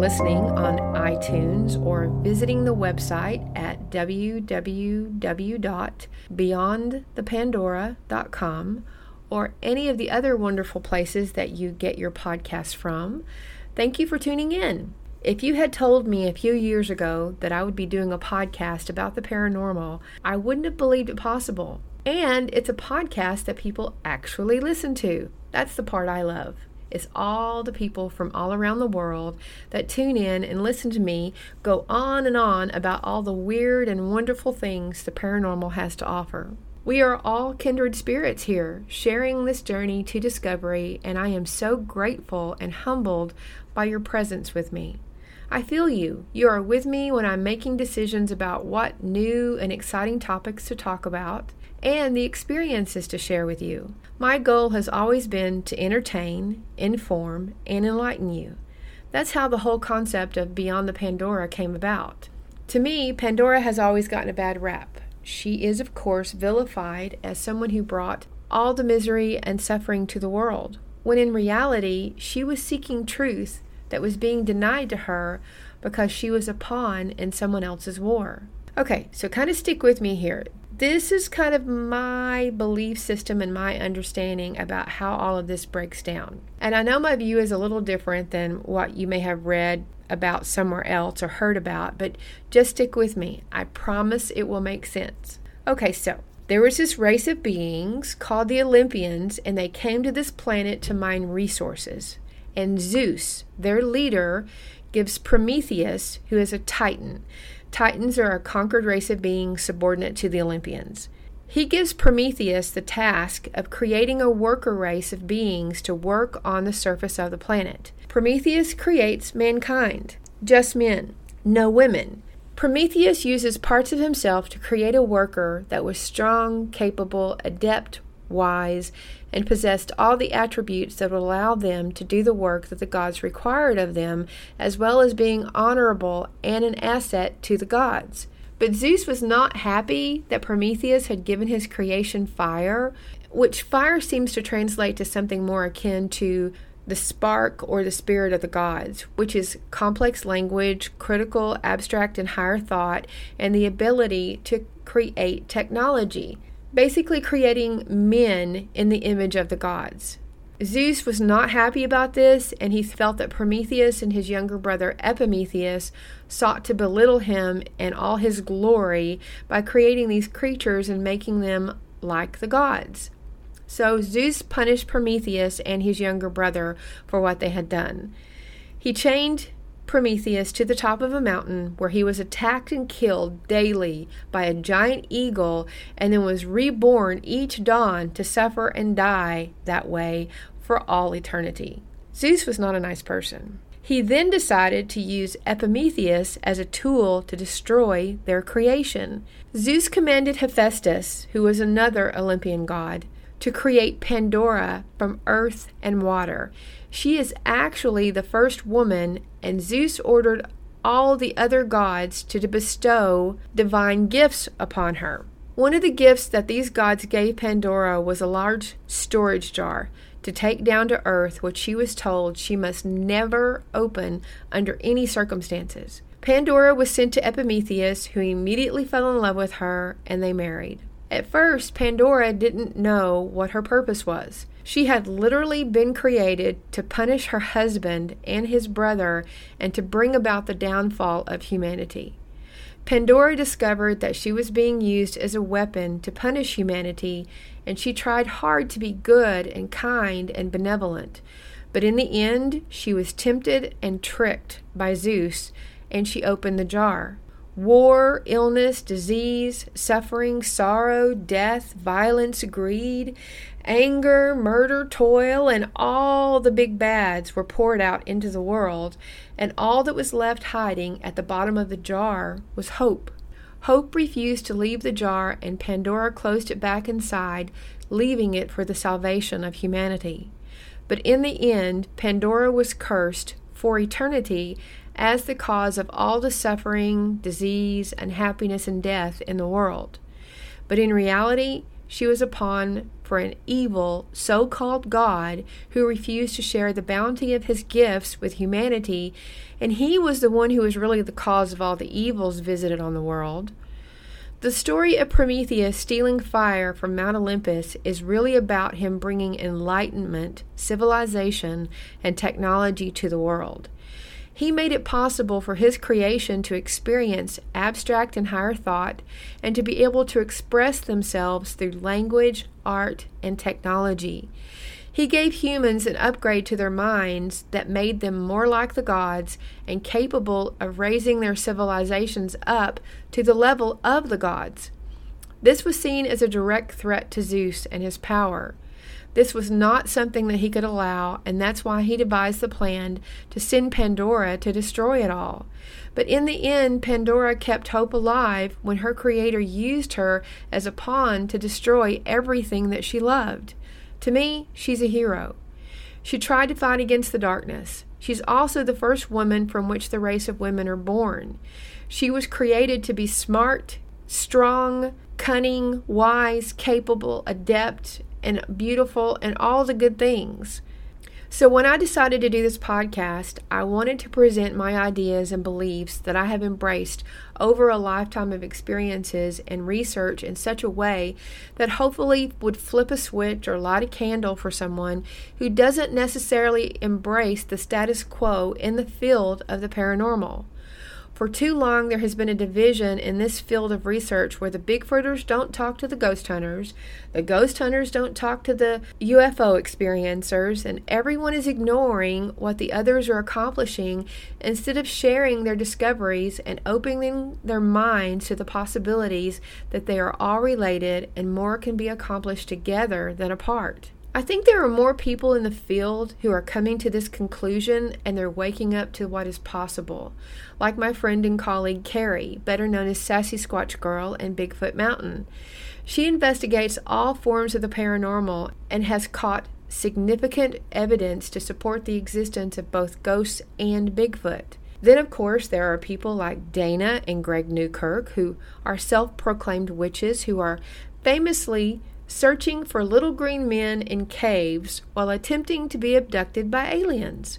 listening on iTunes or visiting the website at www.beyondthepandora.com or any of the other wonderful places that you get your podcast from, thank you for tuning in. If you had told me a few years ago that I would be doing a podcast about the paranormal, I wouldn't have believed it possible. And it's a podcast that people actually listen to. That's the part I love. It's all the people from all around the world that tune in and listen to me go on and on about all the weird and wonderful things the paranormal has to offer. We are all kindred spirits here, sharing this journey to discovery, and I am so grateful and humbled by your presence with me. I feel you. You are with me when I'm making decisions about what new and exciting topics to talk about and the experiences to share with you. My goal has always been to entertain, inform, and enlighten you. That's how the whole concept of Beyond the Pandora came about. To me, Pandora has always gotten a bad rap. She is, of course, vilified as someone who brought all the misery and suffering to the world, when in reality, she was seeking truth that was being denied to her because she was a pawn in someone else's war. Okay, so kind of stick with me here. This is kind of my belief system and my understanding about how all of this breaks down. And I know my view is a little different than what you may have read about somewhere else or heard about, but just stick with me. I promise it will make sense. Okay, so there was this race of beings called the Olympians, and they came to this planet to mine resources and Zeus, their leader, gives Prometheus, who is a Titan. Titans are a conquered race of beings subordinate to the Olympians. He gives Prometheus the task of creating a worker race of beings to work on the surface of the planet. Prometheus creates mankind, just men, no women. Prometheus uses parts of himself to create a worker that was strong, capable, adept, wise, and possessed all the attributes that would allow them to do the work that the gods required of them, as well as being honorable and an asset to the gods. But Zeus was not happy that Prometheus had given his creation fire, which fire seems to translate to something more akin to the spark or the spirit of the gods, which is complex language, critical, abstract, and higher thought, and the ability to create technology basically creating men in the image of the gods. Zeus was not happy about this, and he felt that Prometheus and his younger brother Epimetheus sought to belittle him and all his glory by creating these creatures and making them like the gods. So Zeus punished Prometheus and his younger brother for what they had done. He chained Prometheus to the top of a mountain where he was attacked and killed daily by a giant eagle and then was reborn each dawn to suffer and die that way for all eternity. Zeus was not a nice person. He then decided to use Epimetheus as a tool to destroy their creation. Zeus commanded Hephaestus, who was another Olympian god, to create Pandora from earth and water. She is actually the first woman, and Zeus ordered all the other gods to bestow divine gifts upon her. One of the gifts that these gods gave Pandora was a large storage jar to take down to earth, which she was told she must never open under any circumstances. Pandora was sent to Epimetheus, who immediately fell in love with her, and they married. At first, Pandora didn't know what her purpose was. She had literally been created to punish her husband and his brother and to bring about the downfall of humanity. Pandora discovered that she was being used as a weapon to punish humanity, and she tried hard to be good and kind and benevolent. But in the end, she was tempted and tricked by Zeus, and she opened the jar. War, illness, disease, suffering, sorrow, death, violence, greed, anger, murder, toil, and all the big bads were poured out into the world, and all that was left hiding at the bottom of the jar was hope. Hope refused to leave the jar, and Pandora closed it back inside, leaving it for the salvation of humanity. But in the end, Pandora was cursed for eternity as the cause of all the suffering, disease, unhappiness, and death in the world. But in reality, she was pawn for an evil, so called God who refused to share the bounty of his gifts with humanity, and he was the one who was really the cause of all the evils visited on the world. The story of Prometheus stealing fire from Mount Olympus is really about him bringing enlightenment, civilization, and technology to the world. He made it possible for his creation to experience abstract and higher thought and to be able to express themselves through language, art, and technology. He gave humans an upgrade to their minds that made them more like the gods and capable of raising their civilizations up to the level of the gods. This was seen as a direct threat to Zeus and his power. This was not something that he could allow, and that's why he devised the plan to send Pandora to destroy it all. But in the end, Pandora kept hope alive when her creator used her as a pawn to destroy everything that she loved. To me, she's a hero. She tried to fight against the darkness. She's also the first woman from which the race of women are born. She was created to be smart, strong, cunning, wise, capable, adept, and beautiful, and all the good things. So, when I decided to do this podcast, I wanted to present my ideas and beliefs that I have embraced over a lifetime of experiences and research in such a way that hopefully would flip a switch or light a candle for someone who doesn't necessarily embrace the status quo in the field of the paranormal. For too long, there has been a division in this field of research where the Bigfooters don't talk to the ghost hunters, the ghost hunters don't talk to the UFO experiencers, and everyone is ignoring what the others are accomplishing instead of sharing their discoveries and opening their minds to the possibilities that they are all related and more can be accomplished together than apart. I think there are more people in the field who are coming to this conclusion and they're waking up to what is possible, like my friend and colleague Carrie, better known as Sassy Squatch Girl and Bigfoot Mountain. She investigates all forms of the paranormal and has caught significant evidence to support the existence of both ghosts and Bigfoot. Then, of course, there are people like Dana and Greg Newkirk, who are self proclaimed witches who are famously searching for little green men in caves while attempting to be abducted by aliens.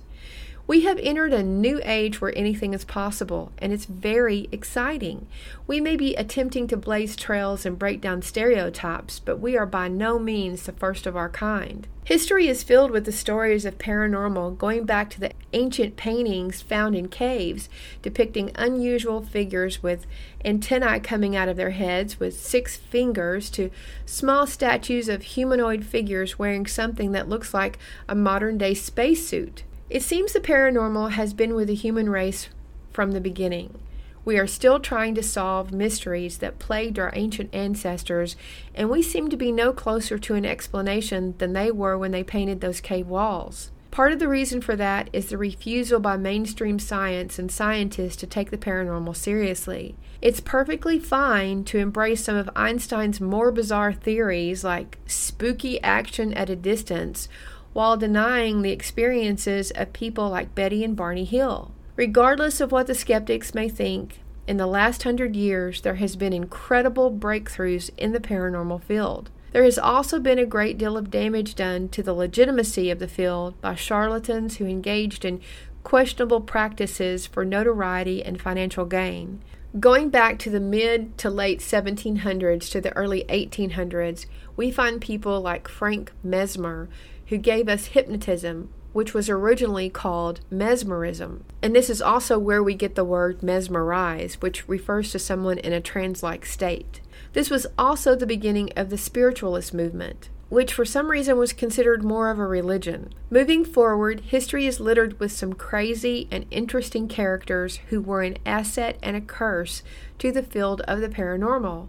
We have entered a new age where anything is possible, and it's very exciting. We may be attempting to blaze trails and break down stereotypes, but we are by no means the first of our kind. History is filled with the stories of paranormal going back to the ancient paintings found in caves depicting unusual figures with antennae coming out of their heads with six fingers to small statues of humanoid figures wearing something that looks like a modern day spacesuit. It seems the paranormal has been with the human race from the beginning. We are still trying to solve mysteries that plagued our ancient ancestors, and we seem to be no closer to an explanation than they were when they painted those cave walls. Part of the reason for that is the refusal by mainstream science and scientists to take the paranormal seriously. It's perfectly fine to embrace some of Einstein's more bizarre theories like spooky action at a distance while denying the experiences of people like Betty and Barney Hill. Regardless of what the skeptics may think, in the last hundred years there has been incredible breakthroughs in the paranormal field. There has also been a great deal of damage done to the legitimacy of the field by charlatans who engaged in questionable practices for notoriety and financial gain. Going back to the mid to late 1700s to the early 1800s, we find people like Franz Mesmer who gave us hypnotism, which was originally called mesmerism. And this is also where we get the word mesmerize, which refers to someone in a trance like state. This was also the beginning of the spiritualist movement, which for some reason was considered more of a religion. Moving forward, history is littered with some crazy and interesting characters who were an asset and a curse to the field of the paranormal.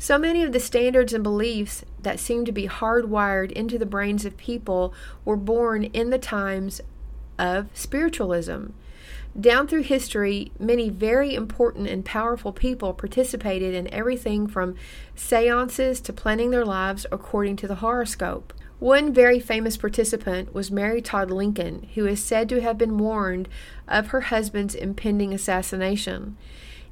So many of the standards and beliefs that seem to be hardwired into the brains of people were born in the times of spiritualism. Down through history, many very important and powerful people participated in everything from seances to planning their lives according to the horoscope. One very famous participant was Mary Todd Lincoln, who is said to have been warned of her husband's impending assassination.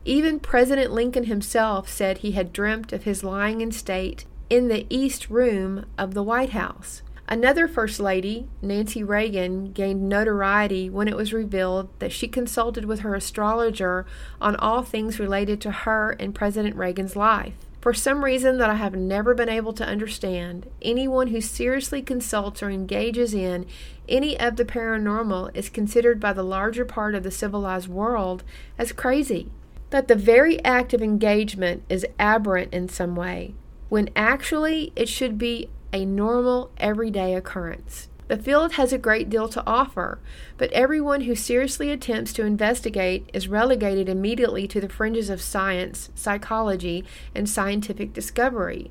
Even President Lincoln himself said he had dreamt of his lying in state in the East Room of the White House. Another First Lady, Nancy Reagan, gained notoriety when it was revealed that she consulted with her astrologer on all things related to her and President Reagan's life. For some reason that I have never been able to understand, anyone who seriously consults or engages in any of the paranormal is considered by the larger part of the civilized world as crazy. That the very act of engagement is aberrant in some way, when actually it should be a normal, everyday occurrence. The field has a great deal to offer, but everyone who seriously attempts to investigate is relegated immediately to the fringes of science, psychology, and scientific discovery.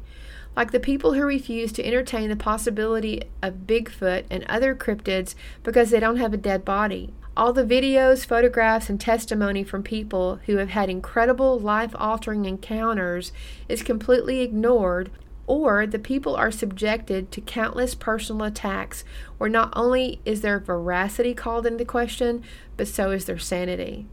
Like the people who refuse to entertain the possibility of Bigfoot and other cryptids because they don't have a dead body. All the videos, photographs, and testimony from people who have had incredible life altering encounters is completely ignored or the people are subjected to countless personal attacks where not only is their veracity called into question, but so is their sanity.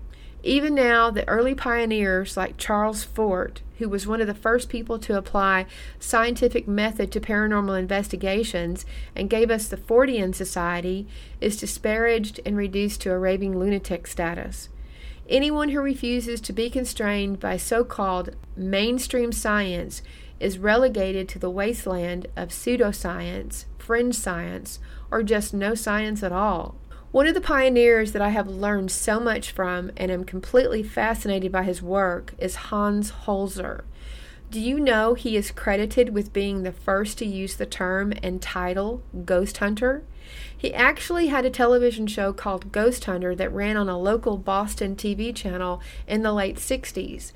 Even now, the early pioneers like Charles Fort, who was one of the first people to apply scientific method to paranormal investigations and gave us the Fortean Society, is disparaged and reduced to a raving lunatic status. Anyone who refuses to be constrained by so called mainstream science is relegated to the wasteland of pseudoscience, fringe science, or just no science at all. One of the pioneers that I have learned so much from and am completely fascinated by his work is Hans Holzer. Do you know he is credited with being the first to use the term and title ghost hunter? He actually had a television show called Ghost Hunter that ran on a local Boston TV channel in the late 60s.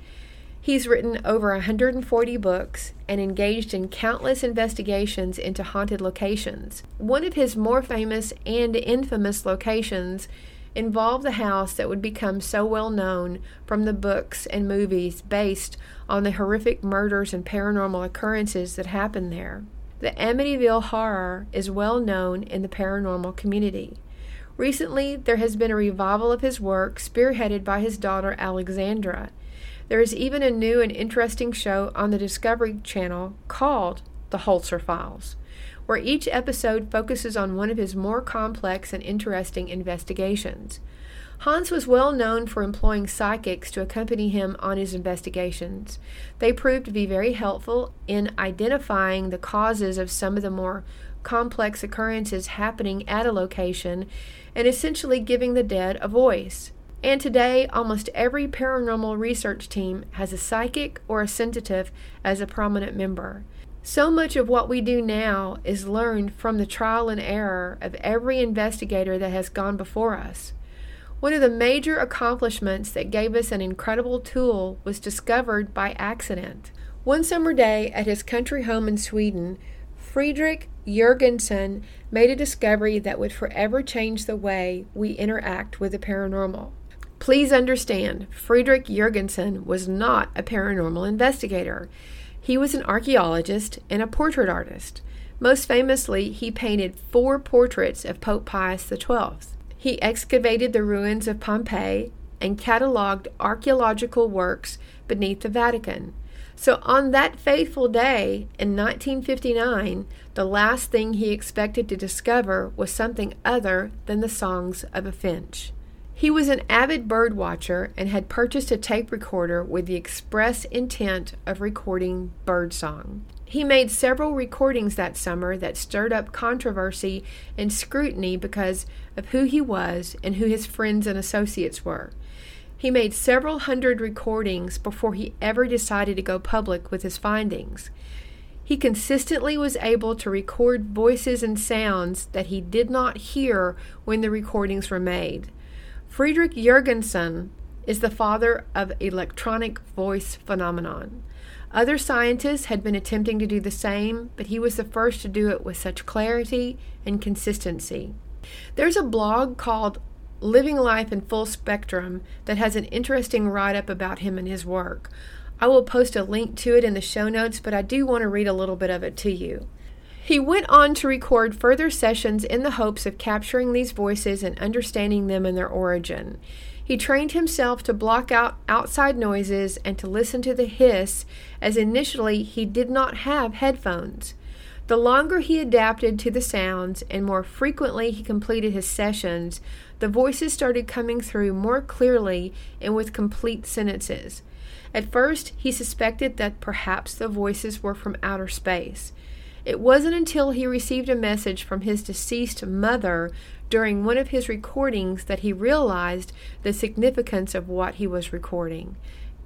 He's written over 140 books and engaged in countless investigations into haunted locations. One of his more famous and infamous locations involved the house that would become so well known from the books and movies based on the horrific murders and paranormal occurrences that happened there. The Amityville Horror is well known in the paranormal community. Recently, there has been a revival of his work spearheaded by his daughter Alexandra. There is even a new and interesting show on the Discovery Channel called The Holzer Files, where each episode focuses on one of his more complex and interesting investigations. Hans was well known for employing psychics to accompany him on his investigations. They proved to be very helpful in identifying the causes of some of the more complex occurrences happening at a location and essentially giving the dead a voice. And today, almost every paranormal research team has a psychic or a sensitive as a prominent member. So much of what we do now is learned from the trial and error of every investigator that has gone before us. One of the major accomplishments that gave us an incredible tool was discovered by accident. One summer day at his country home in Sweden, Friedrich Jurgenson made a discovery that would forever change the way we interact with the paranormal. Please understand, Friedrich Jurgenson was not a paranormal investigator. He was an archaeologist and a portrait artist. Most famously, he painted four portraits of Pope Pius XII. He excavated the ruins of Pompeii and cataloged archaeological works beneath the Vatican. So, on that fateful day in 1959, the last thing he expected to discover was something other than the songs of a finch. He was an avid bird watcher and had purchased a tape recorder with the express intent of recording birdsong. He made several recordings that summer that stirred up controversy and scrutiny because of who he was and who his friends and associates were. He made several hundred recordings before he ever decided to go public with his findings. He consistently was able to record voices and sounds that he did not hear when the recordings were made. Friedrich Jurgenson is the father of electronic voice phenomenon. Other scientists had been attempting to do the same, but he was the first to do it with such clarity and consistency. There's a blog called Living Life in Full Spectrum that has an interesting write up about him and his work. I will post a link to it in the show notes, but I do want to read a little bit of it to you. He went on to record further sessions in the hopes of capturing these voices and understanding them and their origin. He trained himself to block out outside noises and to listen to the hiss, as initially he did not have headphones. The longer he adapted to the sounds and more frequently he completed his sessions, the voices started coming through more clearly and with complete sentences. At first, he suspected that perhaps the voices were from outer space. It wasn't until he received a message from his deceased mother during one of his recordings that he realized the significance of what he was recording.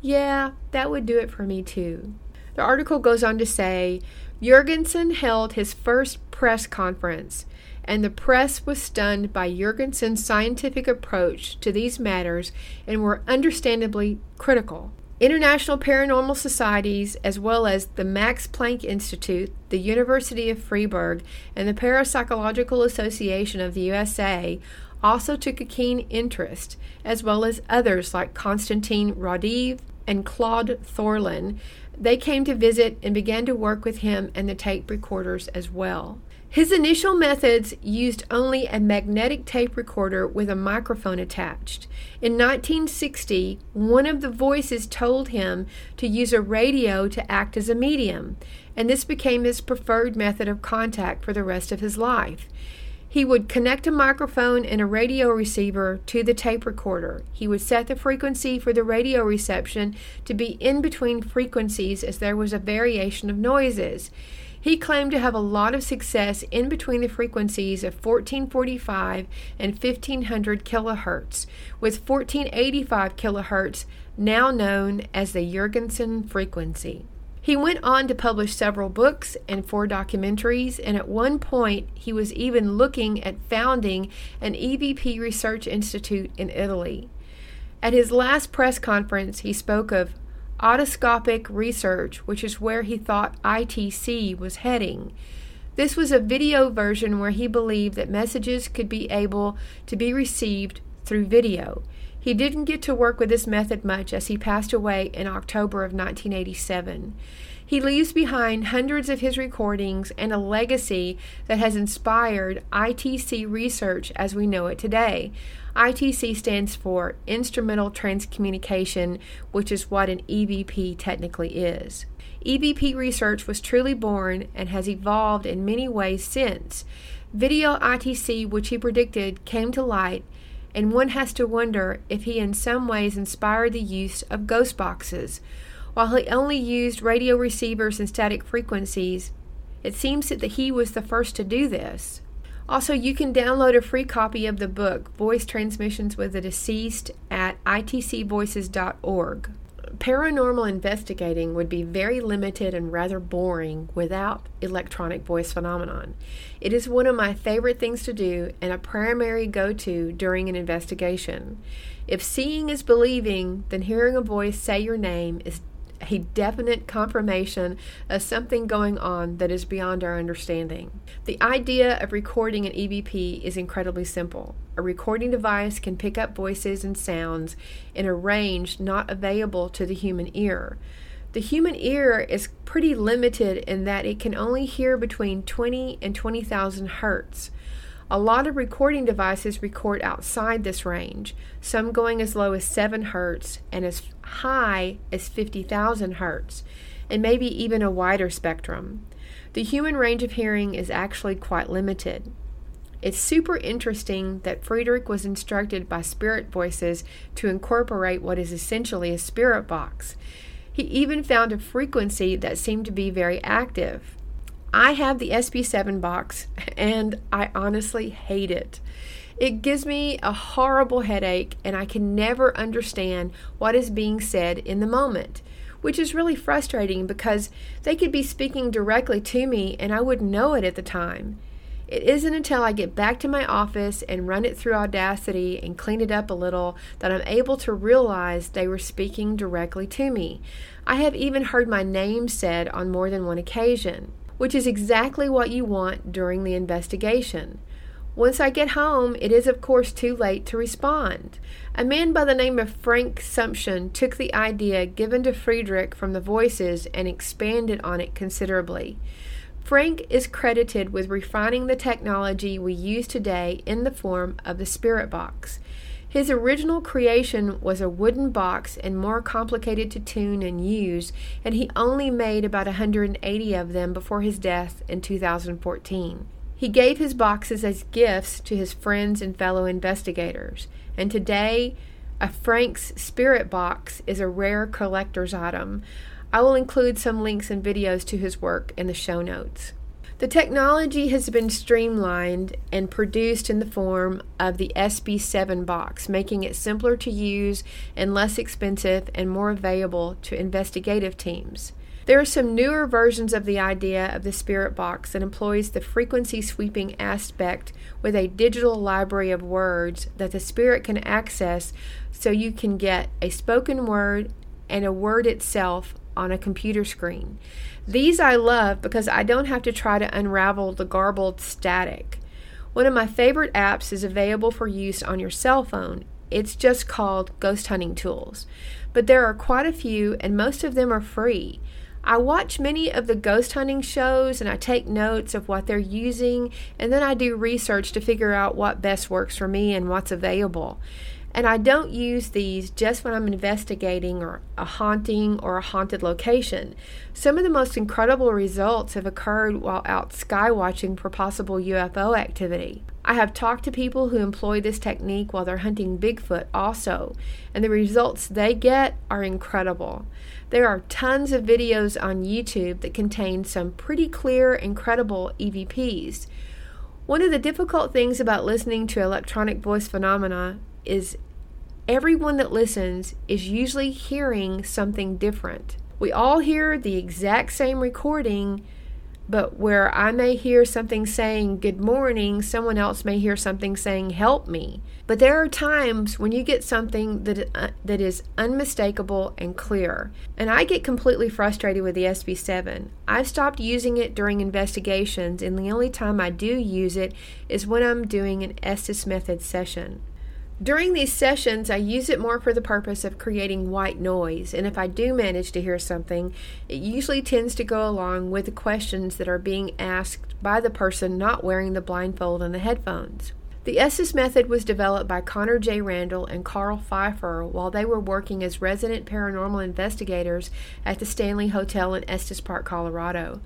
Yeah, that would do it for me too. The article goes on to say Jurgenson held his first press conference, and the press was stunned by Jurgenson's scientific approach to these matters and were understandably critical. International paranormal societies, as well as the Max Planck Institute, the University of Freiburg, and the Parapsychological Association of the USA, also took a keen interest, as well as others like Konstantin Raudive and Claude Thorlin. They came to visit and began to work with him and the tape recorders as well. His initial methods used only a magnetic tape recorder with a microphone attached. In 1960, one of the voices told him to use a radio to act as a medium, and this became his preferred method of contact for the rest of his life. He would connect a microphone and a radio receiver to the tape recorder. He would set the frequency for the radio reception to be in between frequencies as there was a variation of noises. He claimed to have a lot of success in between the frequencies of 1445 and 1500 kilohertz, with 1485 kilohertz now known as the Jurgenson frequency. He went on to publish several books and four documentaries, and at one point he was even looking at founding an EVP research institute in Italy. At his last press conference, he spoke of otoscopic research, which is where he thought ITC was heading. This was a video version where he believed that messages could be able to be received through video. He didn't get to work with this method much as he passed away in October of 1987. He leaves behind hundreds of his recordings and a legacy that has inspired ITC research as we know it today. ITC stands for Instrumental Transcommunication, which is what an EVP technically is. EVP research was truly born and has evolved in many ways since. Video ITC, which he predicted, came to light, and one has to wonder if he in some ways inspired the use of ghost boxes. While he only used radio receivers and static frequencies, it seems that he was the first to do this. Also, you can download a free copy of the book, Voice Transmissions with the Deceased, at itcvoices.org. Paranormal investigating would be very limited and rather boring without electronic voice phenomenon. It is one of my favorite things to do and a primary go to during an investigation. If seeing is believing, then hearing a voice say your name is a definite confirmation of something going on that is beyond our understanding. The idea of recording an EVP is incredibly simple. A recording device can pick up voices and sounds in a range not available to the human ear. The human ear is pretty limited in that it can only hear between 20 and 20,000 hertz. A lot of recording devices record outside this range, some going as low as 7 hertz and as high as 50,000 hertz, and maybe even a wider spectrum. The human range of hearing is actually quite limited. It's super interesting that Friedrich was instructed by spirit voices to incorporate what is essentially a spirit box. He even found a frequency that seemed to be very active. I have the SB7 box and I honestly hate it. It gives me a horrible headache and I can never understand what is being said in the moment, which is really frustrating because they could be speaking directly to me and I wouldn't know it at the time. It isn't until I get back to my office and run it through Audacity and clean it up a little that I'm able to realize they were speaking directly to me. I have even heard my name said on more than one occasion which is exactly what you want during the investigation. Once I get home, it is of course too late to respond. A man by the name of Frank Sumption took the idea given to Friedrich from the voices and expanded on it considerably. Frank is credited with refining the technology we use today in the form of the spirit box. His original creation was a wooden box and more complicated to tune and use, and he only made about 180 of them before his death in 2014. He gave his boxes as gifts to his friends and fellow investigators, and today, a Frank's Spirit Box is a rare collector's item. I will include some links and videos to his work in the show notes. The technology has been streamlined and produced in the form of the SB7 box, making it simpler to use and less expensive and more available to investigative teams. There are some newer versions of the idea of the Spirit Box that employs the frequency sweeping aspect with a digital library of words that the Spirit can access so you can get a spoken word and a word itself on a computer screen. These I love because I don't have to try to unravel the garbled static. One of my favorite apps is available for use on your cell phone. It's just called Ghost Hunting Tools. But there are quite a few, and most of them are free. I watch many of the ghost hunting shows and I take notes of what they're using, and then I do research to figure out what best works for me and what's available. And I don't use these just when I'm investigating or a haunting or a haunted location. Some of the most incredible results have occurred while out sky watching for possible UFO activity. I have talked to people who employ this technique while they're hunting Bigfoot also, and the results they get are incredible. There are tons of videos on YouTube that contain some pretty clear, incredible EVPs. One of the difficult things about listening to electronic voice phenomena is everyone that listens is usually hearing something different. We all hear the exact same recording, but where I may hear something saying good morning, someone else may hear something saying help me. But there are times when you get something that uh, that is unmistakable and clear. And I get completely frustrated with the SB7. I've stopped using it during investigations and the only time I do use it is when I'm doing an Estes method session. During these sessions, I use it more for the purpose of creating white noise, and if I do manage to hear something, it usually tends to go along with the questions that are being asked by the person not wearing the blindfold and the headphones. The Estes method was developed by Connor J. Randall and Karl Pfitzer while they were working as resident paranormal investigators at the Stanley Hotel in Estes Park, Colorado.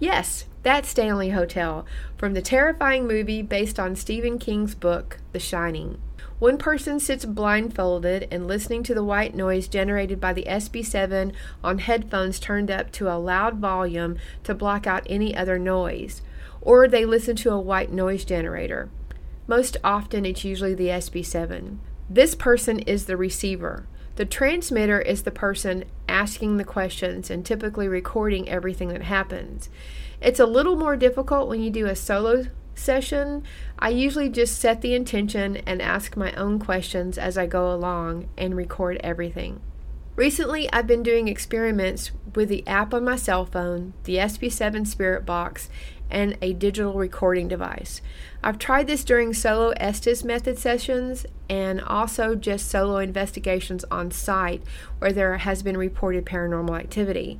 Yes, that Stanley Hotel, from the terrifying movie based on Stephen King's book, The Shining. One person sits blindfolded and listening to the white noise generated by the SB7 on headphones turned up to a loud volume to block out any other noise, or they listen to a white noise generator. Most often, it's usually the SB7. This person is the receiver. The transmitter is the person asking the questions and typically recording everything that happens. It's a little more difficult when you do a solo session, I usually just set the intention and ask my own questions as I go along and record everything. Recently, I've been doing experiments with the app on my cell phone, the SB7 Spirit Box, and a digital recording device. I've tried this during solo Estes method sessions and also just solo investigations on site where there has been reported paranormal activity.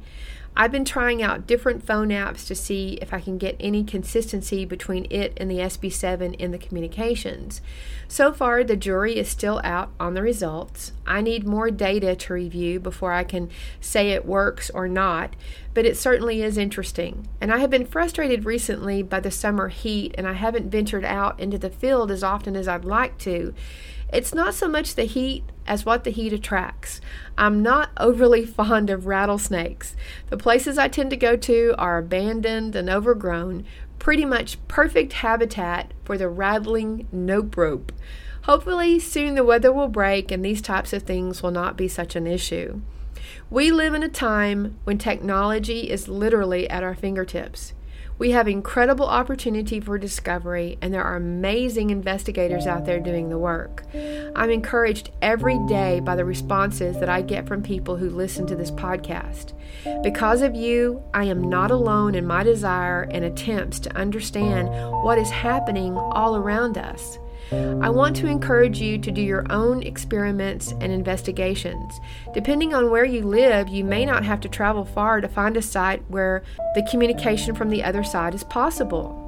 I've been trying out different phone apps to see if I can get any consistency between it and the SB7 in the communications. So far, the jury is still out on the results. I need more data to review before I can say it works or not, but it certainly is interesting. And I have been frustrated recently by the summer heat, and I haven't ventured out into the field as often as I'd like to. It's not so much the heat as what the heat attracts. I'm not overly fond of rattlesnakes. The places I tend to go to are abandoned and overgrown, pretty much perfect habitat for the rattling nope rope. Hopefully, soon the weather will break and these types of things will not be such an issue. We live in a time when technology is literally at our fingertips. We have incredible opportunity for discovery, and there are amazing investigators out there doing the work. I'm encouraged every day by the responses that I get from people who listen to this podcast. Because of you, I am not alone in my desire and attempts to understand what is happening all around us. I want to encourage you to do your own experiments and investigations. Depending on where you live, you may not have to travel far to find a site where the communication from the other side is possible.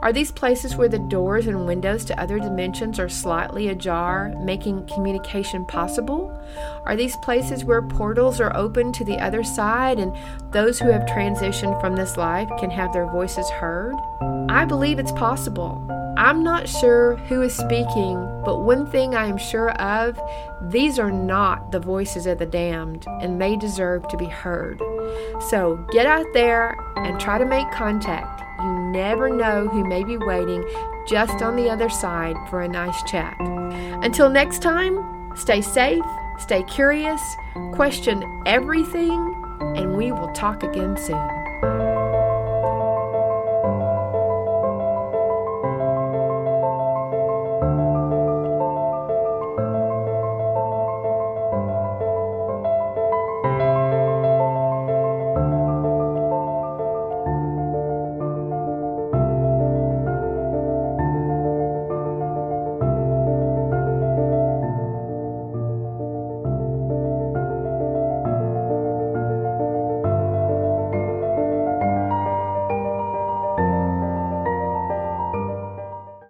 Are these places where the doors and windows to other dimensions are slightly ajar, making communication possible? Are these places where portals are open to the other side and those who have transitioned from this life can have their voices heard? I believe it's possible. I'm not sure who is speaking, but one thing I am sure of these are not the voices of the damned, and they deserve to be heard. So get out there and try to make contact. Never know who may be waiting just on the other side for a nice chat. Until next time, stay safe, stay curious, question everything, and we will talk again soon.